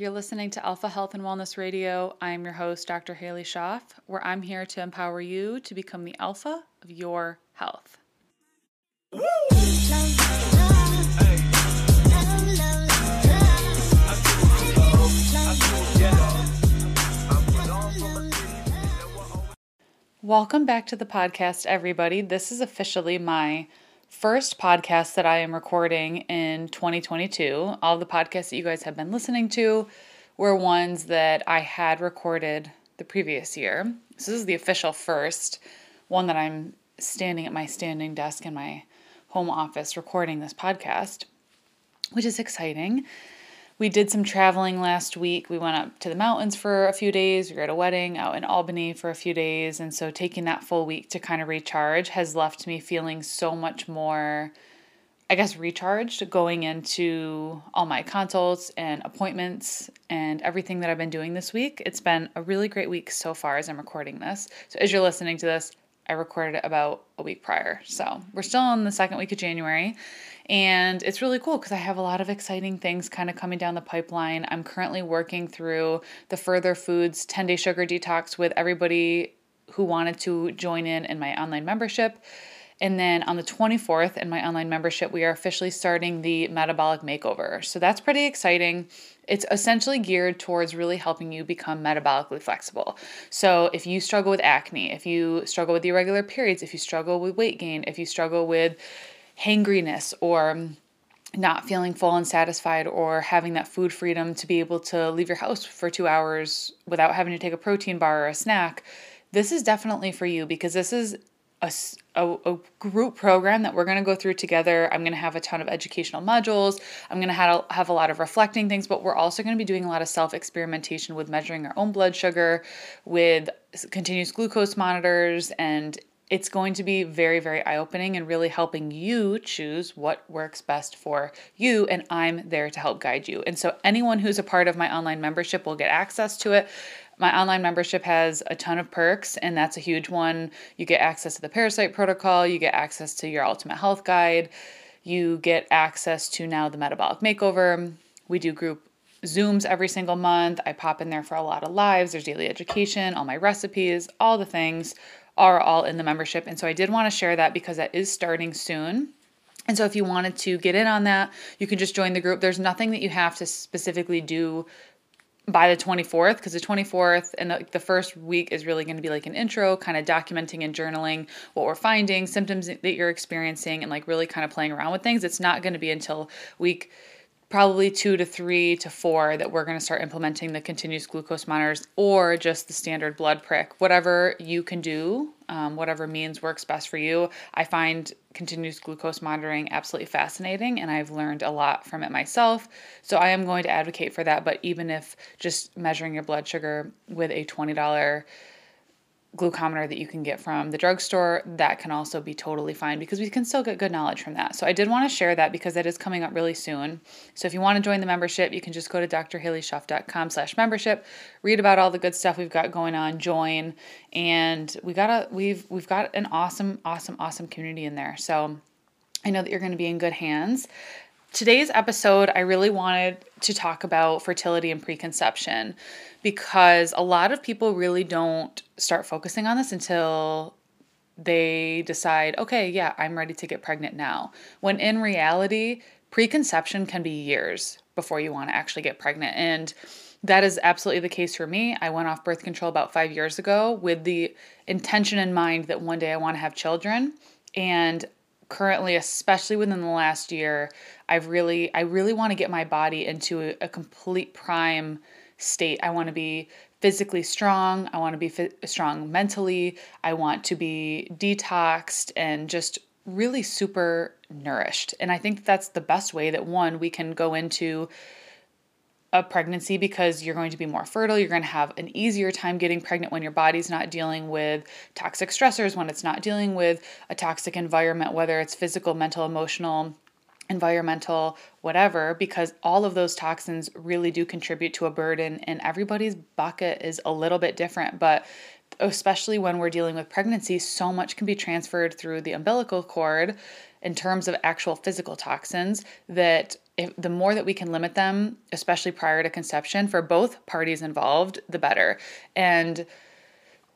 You're listening to Alpha Health and Wellness Radio. I'm your host, Dr. Halie Schoff, where I'm here to empower you to become the alpha of your health. Welcome back to the podcast, everybody. This is officially my first podcast that I am recording in 2022. All the podcasts that you guys have been listening to were ones that I had recorded the previous year. So this is the official first one that I'm standing at my standing desk in my home office recording this podcast, which is exciting we did some traveling last week. We went up to the mountains for a few days. We were at a wedding out in Albany for a few days. And so taking that full week to kind of recharge has left me feeling so much more, I guess, recharged going into all my consults and appointments and everything that I've been doing this week. It's been a really great week so far as I'm recording this. So as you're listening to this, I recorded it about a week prior. So we're still in the second week of January. And it's really cool because I have a lot of exciting things kind of coming down the pipeline. I'm currently working through the Further Foods 10 day sugar detox with everybody who wanted to join in in my online membership. And then on the 24th in my online membership, we are officially starting the metabolic makeover. So that's pretty exciting. It's essentially geared towards really helping you become metabolically flexible. So if you struggle with acne, if you struggle with irregular periods, if you struggle with weight gain, if you struggle with hangriness or not feeling full and satisfied or having that food freedom to be able to leave your house for two hours without having to take a protein bar or a snack, this is definitely for you because this is a, a, a, group program that we're going to go through together. I'm going to have a ton of educational modules. I'm going to have, have a lot of reflecting things, but we're also going to be doing a lot of self experimentation with measuring our own blood sugar, with continuous glucose monitors, and it's going to be very, very eye opening and really helping you choose what works best for you. And I'm there to help guide you. And so, anyone who's a part of my online membership will get access to it. My online membership has a ton of perks, and that's a huge one. You get access to the parasite protocol, you get access to your ultimate health guide, you get access to now the metabolic makeover. We do group Zooms every single month. I pop in there for a lot of lives. There's daily education, all my recipes, all the things are all in the membership. And so I did want to share that because that is starting soon. And so if you wanted to get in on that, you can just join the group. There's nothing that you have to specifically do by the 24th because the 24th and the, the, first week is really going to be like an intro kind of documenting and journaling what we're finding symptoms that you're experiencing and like really kind of playing around with things it's not going to be until week probably two to three to four that we're going to start implementing the continuous glucose monitors or just the standard blood prick. Whatever you can do um, whatever means works best for you. I find continuous glucose monitoring absolutely fascinating and i've learned a lot from it myself. So i am going to advocate for that but even if just measuring your blood sugar with a $20 glucometer that you can get from the drugstore, that can also be totally fine because we can still get good knowledge from that. So I did want to share that because that is coming up really soon. So if you want to join the membership, you can just go to drhalieschoff.com slash membership, read about all the good stuff we've got going on, join, and we got a we've we've got an awesome, awesome, awesome community in there. So I know that you're going to be in good hands. Today's episode, I really wanted to talk about fertility and preconception because a lot of people really don't start focusing on this until they decide, okay, yeah, I'm ready to get pregnant now. When in reality, preconception can be years before you want to actually get pregnant. And that is absolutely the case for me. I went off birth control about five years ago with the intention in mind that one day I want to have children. And currently especially within the last year i've really i really want to get my body into a, a complete prime state. I want to be physically strong i want to be fi- strong mentally i want to be detoxed and just really super nourished. And i think that's the best way that one we can go into a pregnancy because you're going to be more fertile. You're going to have an easier time getting pregnant when your body's not dealing with toxic stressors, when it's not dealing with a toxic environment, whether it's physical, mental, emotional, environmental, whatever, because all of those toxins really do contribute to a burden, and everybody's bucket is a little bit different. But especially when we're dealing with pregnancy, so much can be transferred through the umbilical cord in terms of actual physical toxins that if, the more that we can limit them, especially prior to conception, for both parties involved, the better. And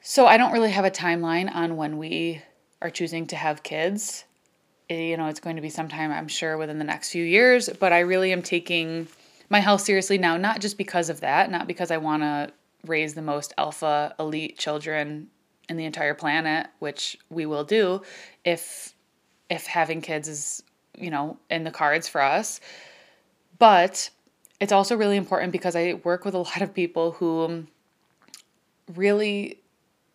so I don't really have a timeline on when we are choosing to have kids. Eh, you know, it's going to be sometime, I'm sure, within the next few years, but I really am taking my health seriously now, not just because of that, not because I want to raise the most alpha elite children in the entire planet, which we will do if if having kids is, you know, in the cards for us. But it's also really important because I work with a lot of people who really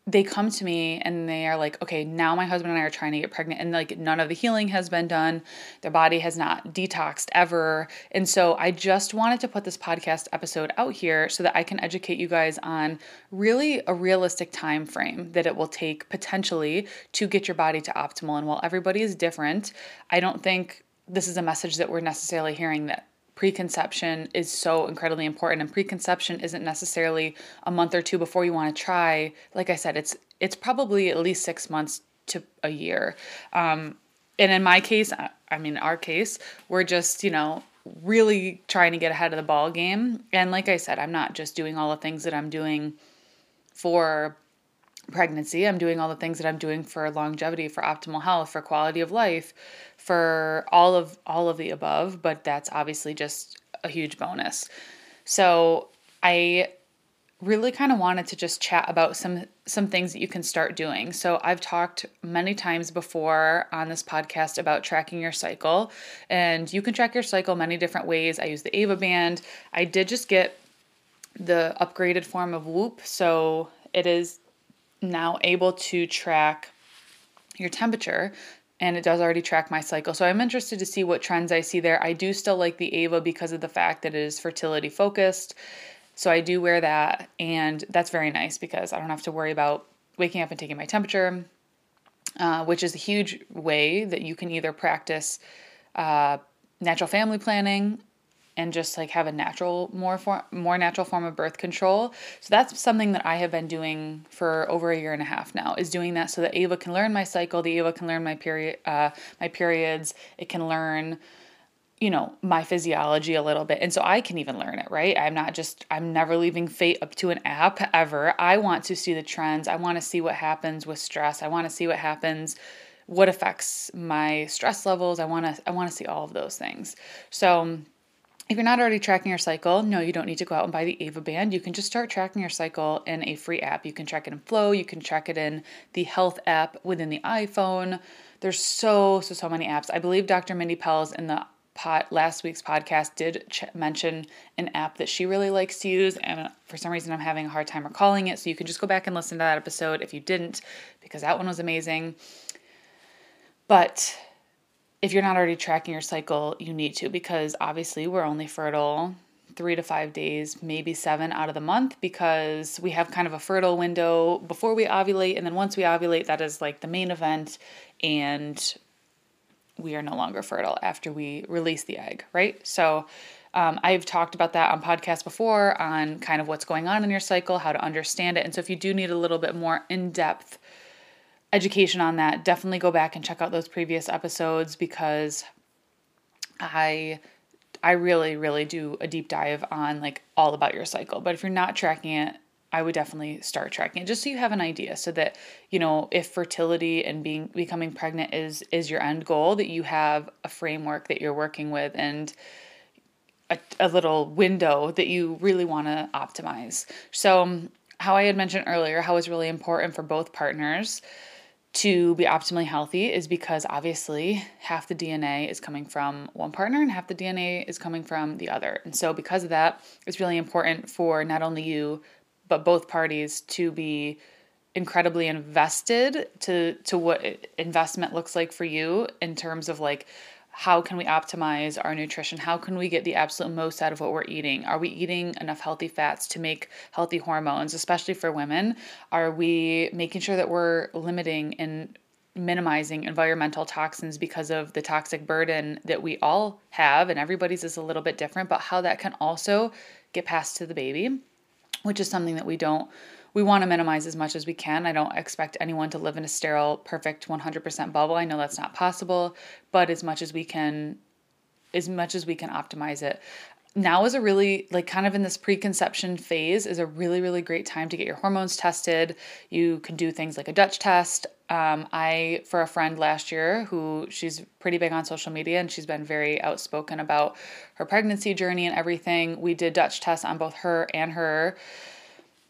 they come to me and they are like, okay, now my husband and I are trying to get pregnant, and like none of the healing has been done. Their body has not detoxed ever. And so I just wanted to put this podcast episode out here so that I can educate you guys on really a realistic time frame that it will take potentially to get your body to optimal. And while everybody is different, I don't think this is a message that we're necessarily hearing that preconception is so incredibly important and preconception isn't necessarily a month or two before you want to try. Like i said it's it's probably at least six months to a year. Um, and in my case i mean our case we're just you know really trying to get ahead of the ball game. And like i said i'm not just doing all the things that i'm doing for pregnancy. I'm doing all the things that i'm doing for longevity for optimal health for quality of life for all of all of the above, but that's obviously just a huge bonus. So, I really kind of wanted to just chat about some some things that you can start doing. So I've talked many times before on this podcast about tracking your cycle and you can track your cycle many different ways. I use the Ava band. I did just get the upgraded form of Whoop, so it is now able to track your temperature and it does already track my cycle. So I'm interested to see what trends I see there. I do still like the Ava because of the fact that it is fertility focused. So I do wear that, and that's very nice because I don't have to worry about waking up and taking my temperature, uh, which is a huge way that you can either practice uh, natural family planning and just like have a natural more form more natural form of birth control. So that's something that i have been doing for over a year and a half now is doing that so that ava can learn my cycle the ava can learn my period uh, my periods. It can learn you know my physiology a little bit. And so i can even learn it right? I'm not just i'm never leaving fate up to an app ever. I want to see the trends. I want to see what happens with stress. I want to see what happens what affects my stress levels. I want to i want to see all of those things. So if you're not already tracking your cycle, no, you don't need to go out and buy the Ava Band. You can just start tracking your cycle in a free app. You can track it in Flow, you can track it in the Health app within the iPhone. There's so, so, so many apps. I believe Dr. Mindy Pelz in the pot, last week's podcast did ch- mention an app that she really likes to use, and for some reason I'm having a hard time recalling it. So you can just go back and listen to that episode if you didn't, because that one was amazing. But if you're not already tracking your cycle, you need to because obviously we're only fertile three to five days, maybe seven out of the month because we have kind of a fertile window before we ovulate. And then once we ovulate, that is like the main event. And we are no longer fertile after we release the egg, right? So, um, I've talked about that on podcasts before on kind of what's going on in your cycle, how to understand it. And so, if you do need a little bit more in depth education on that, definitely go back and check out those previous episodes because I I really really do a deep dive on like all about your cycle. But if you're not tracking it, I would definitely start tracking it just so you have an idea so that you know if fertility and being becoming pregnant is is your end goal that you have a framework that you're working with and a, a little window that you really want to optimize. So um, how I had mentioned earlier how it's really important for both partners to be optimally healthy is because obviously half the DNA is coming from one partner and half the DNA is coming from the other. And so, because of that, it's really important for not only you, but both parties to be incredibly invested to to what investment looks like for you in terms of like how can we optimize our nutrition? How can we get the absolute most out of what we're eating? Are we eating enough healthy fats to make healthy hormones, especially for women? Are we making sure that we're limiting and minimizing environmental toxins because of the toxic burden that we all have, and everybody's is a little bit different, but how that can also get passed to the baby, which is something that we don't we want to minimize as much as we can. I don't expect anyone to live in a sterile, perfect 100% bubble. I know that's not possible, but as much as we can as much as we can optimize it now is a really like kind of in this preconception phase is a really really great time to get your hormones tested you can do things like a dutch test um, i for a friend last year who she's pretty big on social media and she's been very outspoken about her pregnancy journey and everything we did dutch tests on both her and her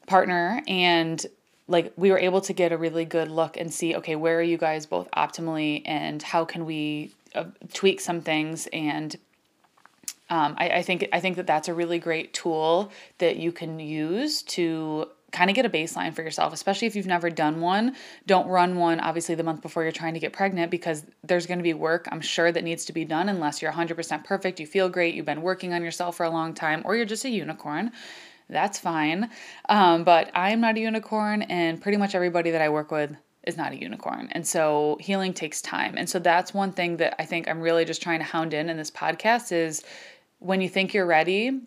partner and like we were able to get a really good look and see okay where are you guys both optimally and how can we uh, tweak some things and um, I, I think I think that that's a really great tool that you can use to kind of get a baseline for yourself, especially if you've never done one. Don't run one obviously the month before you're trying to get pregnant because there's going to be work I'm sure that needs to be done unless you're 100% perfect, you feel great, you've been working on yourself for a long time, or you're just a unicorn. That's fine. Um, but I'm not a unicorn, and pretty much everybody that I work with is not a unicorn. And so healing takes time. And so that's one thing that I think I'm really just trying to hound in in this podcast is when you think you're ready,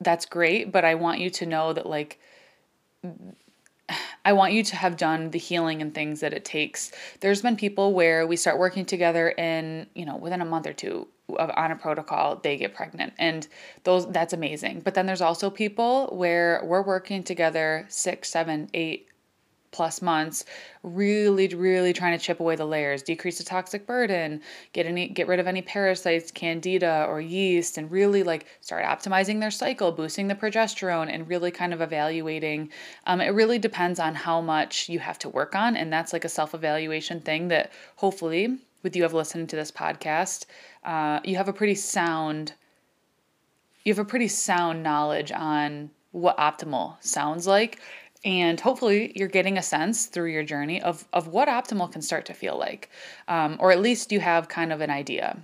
that's great, but I want you to know that like I want you to have done the healing and things that it takes. There's been people where we start working together and, you know, within a month or two of on a protocol, they get pregnant. And those that's amazing. But then there's also people where we're working together six, seven, eight, plus months, really, really trying to chip away the layers, decrease the toxic burden, get any get rid of any parasites, candida or yeast, and really like start optimizing their cycle, boosting the progesterone, and really kind of evaluating. Um, it really depends on how much you have to work on, and that's like a self-evaluation thing that hopefully with you have listened to this podcast, uh, you have a pretty sound you have a pretty sound knowledge on what optimal sounds like and hopefully you're getting a sense through your journey of, of what optimal can start to feel like um, or at least you have kind of an idea.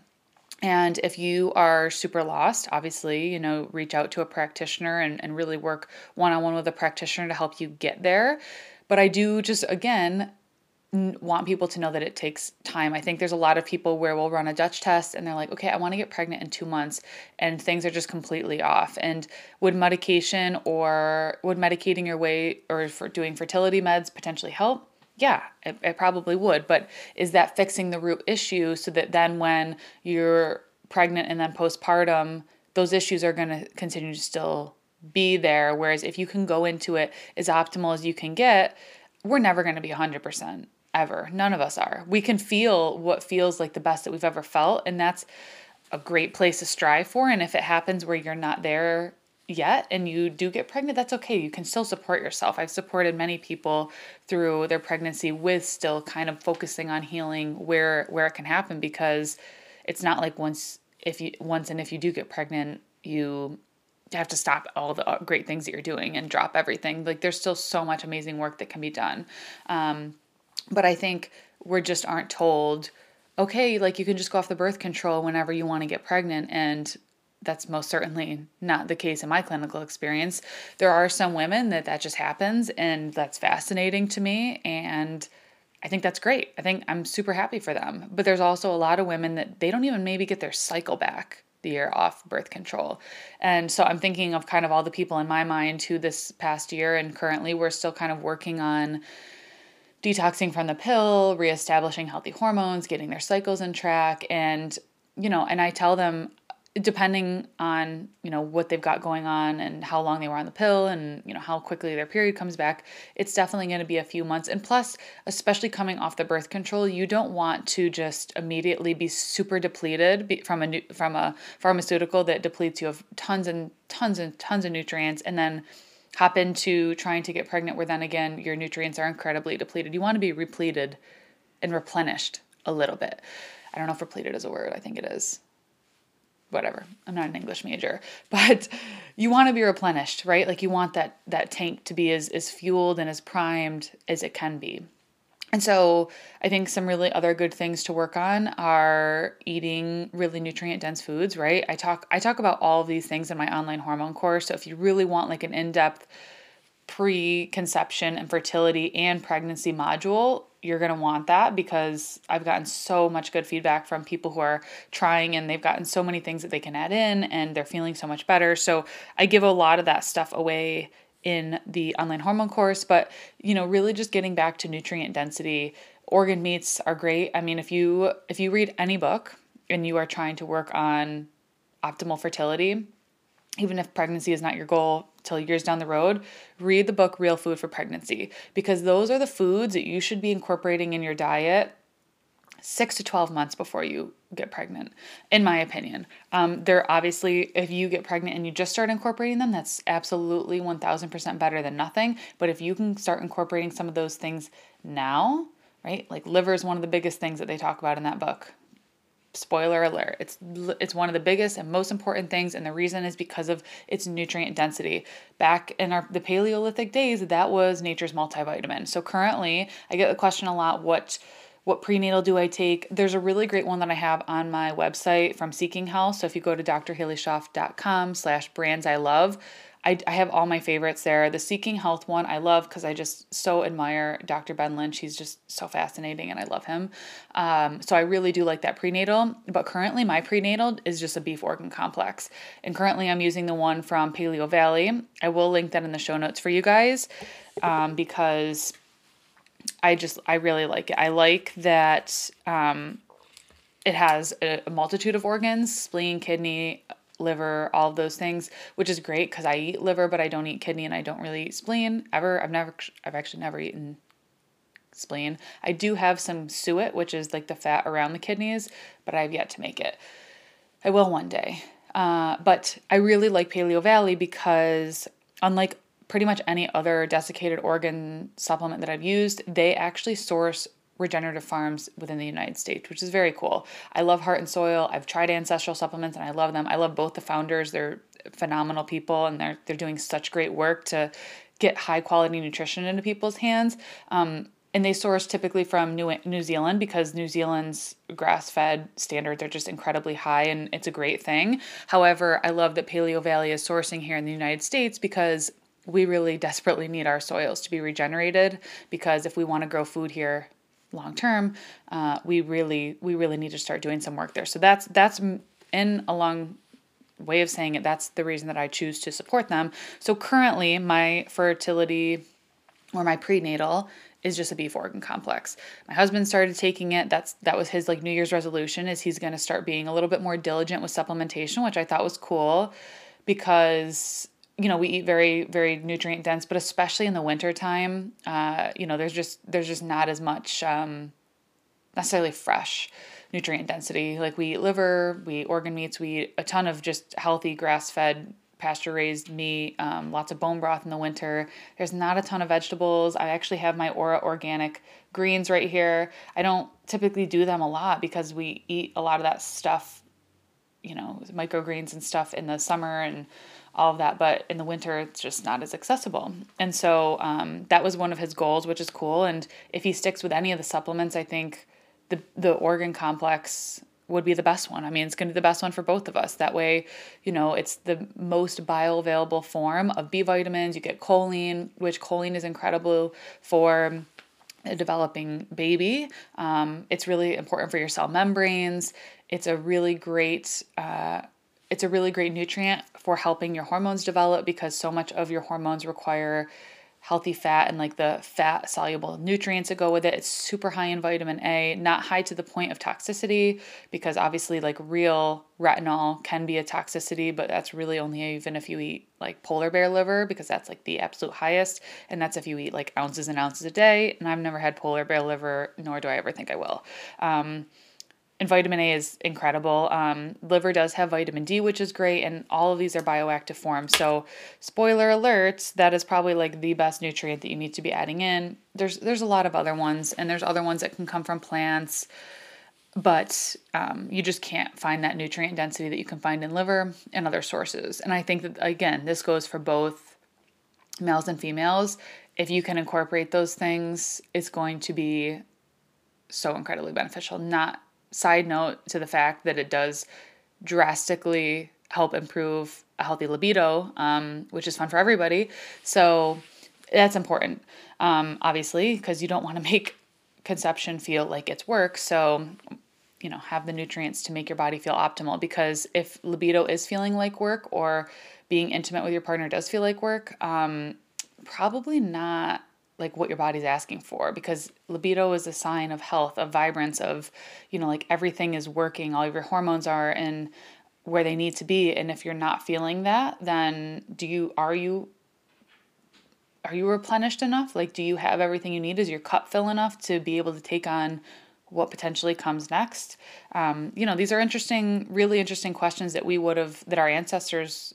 And if you are super lost obviously you know reach out to a practitioner and, and really work one-on-one with a practitioner to help you get there. But i do just again want people to know that it takes time. I think there's a lot of people where we'll run a Dutch test and they're like, okay, I want to get pregnant in two months, and things are just completely off. And would medication or would medicating your way or for doing fertility meds potentially help? Yeah, it, it probably would. But is that fixing the root issue so that then when you're pregnant and then postpartum, those issues are going to continue to still be there? Whereas if you can go into it as optimal as you can get, we're never going to be 100% ever. None of us are. We can feel what feels like the best that we've ever felt, and that's a great place to strive for. And if it happens where you're not there yet and you do get pregnant, that's okay. You can still support yourself. I've supported many people through their pregnancy with still kind of focusing on healing where where it can happen because it's not like once if you once and if you do get pregnant, you have to stop all the great things that you're doing and drop everything. Like there's still so much amazing work that can be done. Um, but I think we just aren't told, okay, like you can just go off the birth control whenever you want to get pregnant. And that's most certainly not the case in my clinical experience. There are some women that that just happens, and that's fascinating to me. And I think that's great. I think I'm super happy for them. But there's also a lot of women that they don't even maybe get their cycle back the year off birth control. And so I'm thinking of kind of all the people in my mind who this past year and currently we're still kind of working on detoxing from the pill, reestablishing healthy hormones, getting their cycles in track and you know, and I tell them depending on, you know, what they've got going on and how long they were on the pill and, you know, how quickly their period comes back, it's definitely going to be a few months. And plus, especially coming off the birth control, you don't want to just immediately be super depleted from a new, from a pharmaceutical that depletes you of tons and tons and tons of nutrients and then hop into trying to get pregnant where then again your nutrients are incredibly depleted. You want to be repleted and replenished a little bit. I don't know if repleted is a word, I think it is. Whatever. I'm not an English major, but you want to be replenished, right? Like you want that that tank to be as as fueled and as primed as it can be. And so I think some really other good things to work on are eating really nutrient dense foods, right? I talk I talk about all of these things in my online hormone course. So if you really want like an in-depth pre-conception and fertility and pregnancy module, you're going to want that because I've gotten so much good feedback from people who are trying and they've gotten so many things that they can add in and they're feeling so much better. So I give a lot of that stuff away in the online hormone course, but you know, really just getting back to nutrient density. Organ meats are great. I mean, if you if you read any book and you are trying to work on optimal fertility, even if pregnancy is not your goal till years down the road, read the book Real Food for Pregnancy because those are the foods that you should be incorporating in your diet six to 12 months before you get pregnant, in my opinion. Um, they're obviously, if you get pregnant and you just start incorporating them, that's absolutely 1000% better than nothing. But if you can start incorporating some of those things now, right? Like liver is one of the biggest things that they talk about in that book spoiler alert it's it's one of the biggest and most important things and the reason is because of its nutrient density back in our the paleolithic days that was nature's multivitamin so currently i get the question a lot what what prenatal do I take? There's a really great one that I have on my website from Seeking Health. So if you go to drhalieschoff.com slash brands I love, I, I have all my favorites there. The Seeking Health one I love because I just so admire Dr. Ben Lynch. He's just so fascinating and I love him. Um, so I really do like that prenatal. But currently, my prenatal is just a beef organ complex. And currently, I'm using the one from Paleo Valley. I will link that in the show notes for you guys um, because I just, I really like it. I like that. Um, it has a, a multitude of organs spleen, kidney, liver, all of those things, which is great because I eat liver, but I don't eat kidney and I don't really eat spleen ever. I've never, I've actually never eaten spleen. I do have some suet, which is like the fat around the kidneys, but I've yet to make it. I will one day. Uh, but I really like Paleo Valley because, unlike pretty much any other desiccated organ supplement that I've used, they actually source regenerative farms within the United States, which is very cool. I love Heart and Soil. I've tried ancestral supplements and I love them. I love both the founders. They're phenomenal people and they're they're doing such great work to get high quality nutrition into people's hands. Um, and they source typically from New New Zealand because New Zealand's grass fed standards are just incredibly high and it's a great thing. However, I love that Paleo Valley is sourcing here in the United States because we really desperately need our soils to be regenerated because if we want to grow food here long term, uh, we really we really need to start doing some work there. So that's that's in a long way of saying it. That's the reason that I choose to support them. So currently, my fertility or my prenatal is just a beef organ complex. My husband started taking it. That's that was his like New Year's resolution is he's going to start being a little bit more diligent with supplementation, which I thought was cool because you know we eat very very nutrient dense but especially in the winter time uh, you know there's just there's just not as much um, necessarily fresh nutrient density. Like we eat liver we eat organ meats we eat a ton of just healthy grass fed pasture raised meat um, lots of bone broth in the winter. There's not a ton of vegetables. I actually have my Ora organic greens right here. I don't typically do them a lot because we eat a lot of that stuff you know microgreens and stuff in the summer and all of that. But in the winter, it's just not as accessible. And so um, that was one of his goals, which is cool. And if he sticks with any of the supplements, I think the the organ complex would be the best one. I mean, it's going to be the best one for both of us. That way, you know, it's the most bioavailable form of B vitamins. You get choline, which choline is incredible for a developing baby. Um, it's really important for your cell membranes. It's a really great uh, it's a really great nutrient for helping your hormones develop because so much of your hormones require healthy fat and like the fat soluble nutrients that go with it. It's super high in vitamin A, not high to the point of toxicity because obviously like real retinol can be a toxicity, but that's really only even if you eat like polar bear liver because that's like the absolute highest and that's if you eat like ounces and ounces a day and I've never had polar bear liver nor do I ever think I will. Um, and vitamin A is incredible. Um, liver does have vitamin D, which is great, and all of these are bioactive forms. So, spoiler alert, that is probably like the best nutrient that you need to be adding in. There's there's a lot of other ones, and there's other ones that can come from plants, but um, you just can't find that nutrient density that you can find in liver and other sources. And I think that again, this goes for both males and females. If you can incorporate those things, it's going to be so incredibly beneficial. Not side note to the fact that it does drastically help improve a healthy libido, um, which is fun for everybody. So that's important, um, obviously, because you don't want to make conception feel like it's work. So, you know, have the nutrients to make your body feel optimal. Because if libido is feeling like work or being intimate with your partner does feel like work, um, probably not like what your body's asking for because libido is a sign of health of vibrance of you know like everything is working all of your hormones are in where they need to be and if you're not feeling that then do you are you are you replenished enough? Like, do you have everything you need? Is your cup fill enough to be able to take on what potentially comes next? Um, you know, these are interesting, really interesting questions that we would have, that our ancestors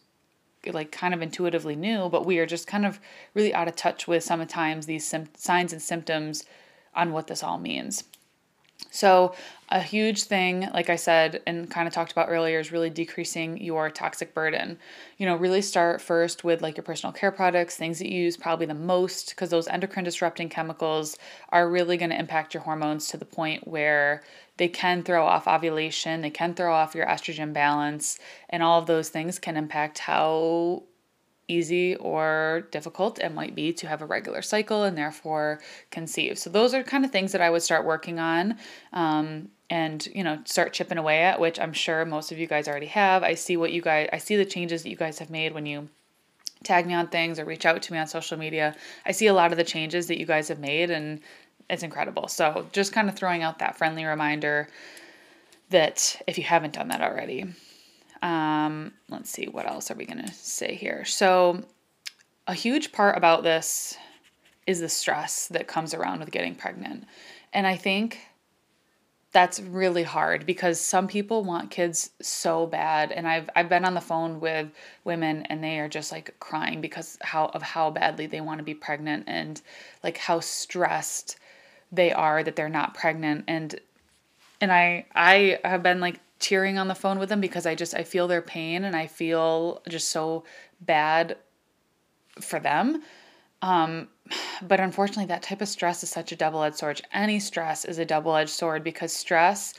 like kind of intuitively knew, but we are just kind of really out of touch with sometimes these sim- signs and symptoms on what this all means. So, a huge thing, like I said and kind of talked about earlier, is really decreasing your toxic burden. You know, really start first with like your personal care products, things that you use probably the most, because those endocrine disrupting chemicals are really going to impact your hormones to the point where they can throw off ovulation, they can throw off your estrogen balance, and all of those things can impact how easy or difficult it might be to have a regular cycle and therefore conceive. So those are kind of things that I would start working on. Um, and you know start chipping away at which i'm sure most of you guys already have i see what you guys i see the changes that you guys have made when you tag me on things or reach out to me on social media i see a lot of the changes that you guys have made and it's incredible so just kind of throwing out that friendly reminder that if you haven't done that already um, let's see, what else are we going to say here? So, a huge part about this is the stress that comes around with getting pregnant. And I think that's really hard because some people want kids so bad and I've I've been on the phone with women and they are just like crying because how of how badly they want to be pregnant and like how stressed they are that they're not pregnant and and I I have been like tearing on the phone with them because I just I feel their pain and I feel just so bad for them. Um, but unfortunately, that type of stress is such a double edged sword. Any stress is a double edged sword because stress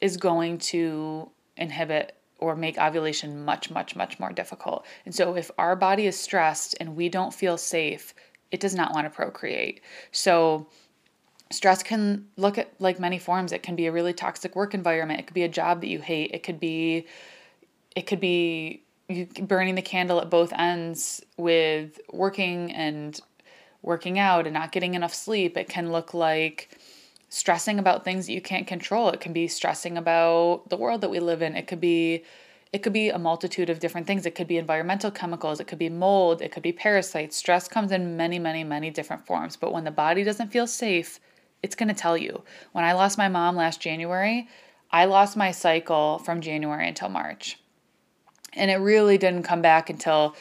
is going to inhibit or make ovulation much, much, much more difficult. And so, if our body is stressed and we don't feel safe, it does not want to procreate. So, stress can look at like many forms. It can be a really toxic work environment. It could be a job that you hate. It could be it could be you burning the candle at both ends with working and working out and not getting enough sleep. It can look like stressing about things that you can't control. It can be stressing about the world that we live in. It could be it could be a multitude of different things. It could be environmental chemicals. It could be mold. It could be parasites. Stress comes in many many many different forms. But when the body doesn't feel safe it's going to tell you. When I lost my mom last January, I lost my cycle from January until March. And it really didn't come back until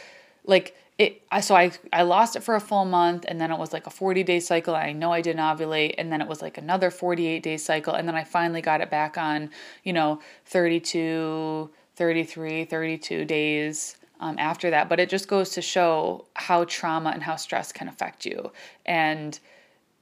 like it so I I lost it for a full month and then it was like a 40 day cycle. I know I didn't ovulate and then it was like another 48 day cycle and then I finally got it back on, you know, 32, 33, 32 days um, after that. But it just goes to show how trauma and how stress can affect you. And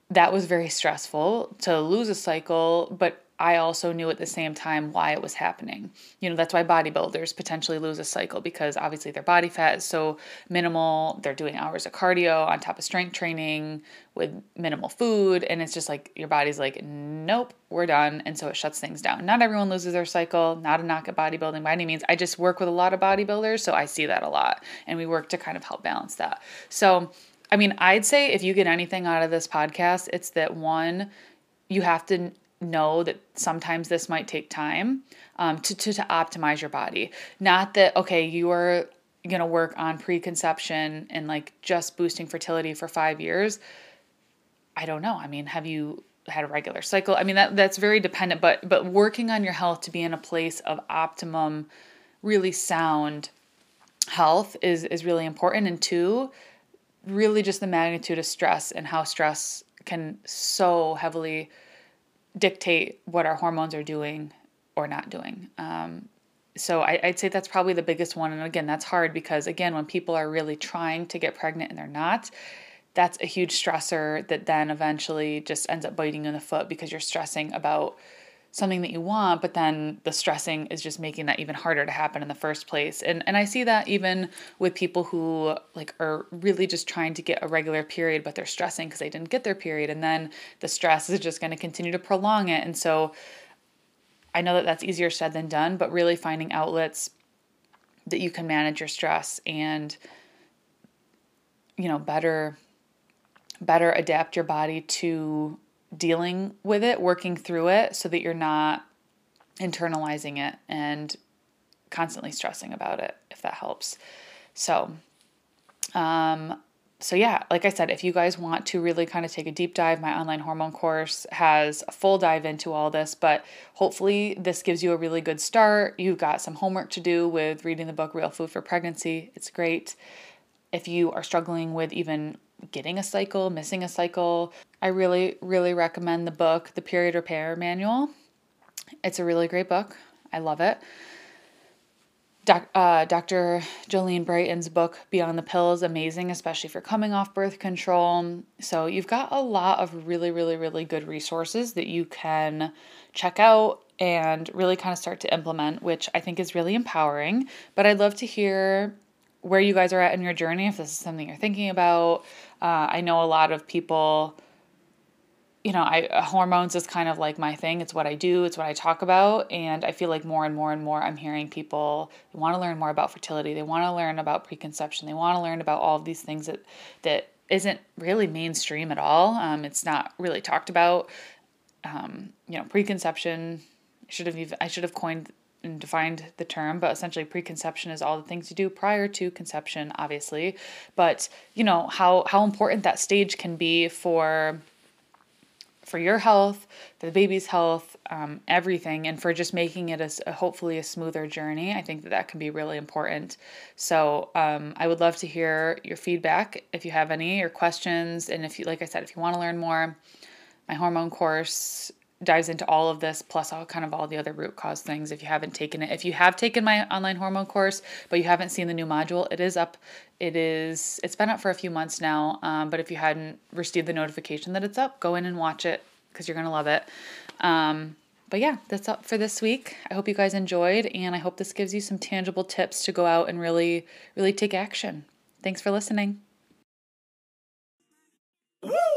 that was very stressful to lose a cycle, but I also knew at the same time why it was happening. You know, that's why bodybuilders potentially lose a cycle because obviously their body fat is so minimal. They're doing hours of cardio on top of strength training with minimal food. And it's just like your body's like, nope, we're done. And so it shuts things down. Not everyone loses their cycle, not a knock at bodybuilding by any means. I just work with a lot of bodybuilders, so I see that a lot. And we work to kind of help balance that. So I mean, I'd say if you get anything out of this podcast, it's that one, you have to know that sometimes this might take time um, to, to, to optimize your body. Not that, okay, you are going to work on preconception and like just boosting fertility for five years. I don't know. I mean, have you had a regular cycle? I mean, that that's very dependent, but but working on your health to be in a place of optimum, really sound health is is really important. And two, really just the magnitude of stress and how stress can so heavily dictate what our hormones are doing or not doing. Um, so I, would say that's probably the biggest one. And again, that's hard because again, when people are really trying to get pregnant and they're not, that's a huge stressor that then eventually just ends up biting you in the foot because you're stressing about something that you want, but then the stressing is just making that even harder to happen in the first place. And and I see that even with people who like are really just trying to get a regular period, but they're stressing because they didn't get their period, and then the stress is just going to continue to prolong it. And so I know that that's easier said than done, but really finding outlets that you can manage your stress and you know better better adapt your body to dealing with it, working through it so that you're not internalizing it and constantly stressing about it if that helps. So, um so yeah, like I said, if you guys want to really kind of take a deep dive, my online hormone course has a full dive into all this, but hopefully this gives you a really good start. You've got some homework to do with reading the book Real Food for Pregnancy. It's great. If you are struggling with even getting a cycle, missing a cycle, I really, really recommend the book, The Period Repair Manual. It's a really great book. I love it. Doc, uh, Dr. Jolene Brighten's book, Beyond the Pill, is amazing, especially for coming off birth control. So, you've got a lot of really, really, really good resources that you can check out and really kind of start to implement, which I think is really empowering. But I'd love to hear where you guys are at in your journey, if this is something you're thinking about. Uh, I know a lot of people you know, I uh, hormones is kind of like my thing. It's what I do, it's what I talk about, and I feel like more and more and more I'm hearing people want to learn more about fertility. They want to learn about preconception. They want to learn about all of these things that that isn't really mainstream at all. Um, it's not really talked about. Um, you know, preconception. I should have even I should have coined and defined the term, but essentially preconception is all the things you do prior to conception, obviously. But you know how how important that stage can be for for your health, the baby's health, um, everything, and for just making it a, a, hopefully a smoother journey. I think that that can be really important. So um, I would love to hear your feedback if you have any your questions, and if you, like I said, if you want to learn more, my hormone course dives into all of this plus all kind of all the other root cause things if you haven't taken it. If you have taken my online hormone course but you haven't seen the new module it is up it is it's been up for a few months now um, but if you hadn't received the notification that it's up go in and watch it because you're gonna love it. Um, but yeah that's up for this week. I hope you guys enjoyed and i hope this gives you some tangible tips to go out and really really take action. Thanks for listening. Woo!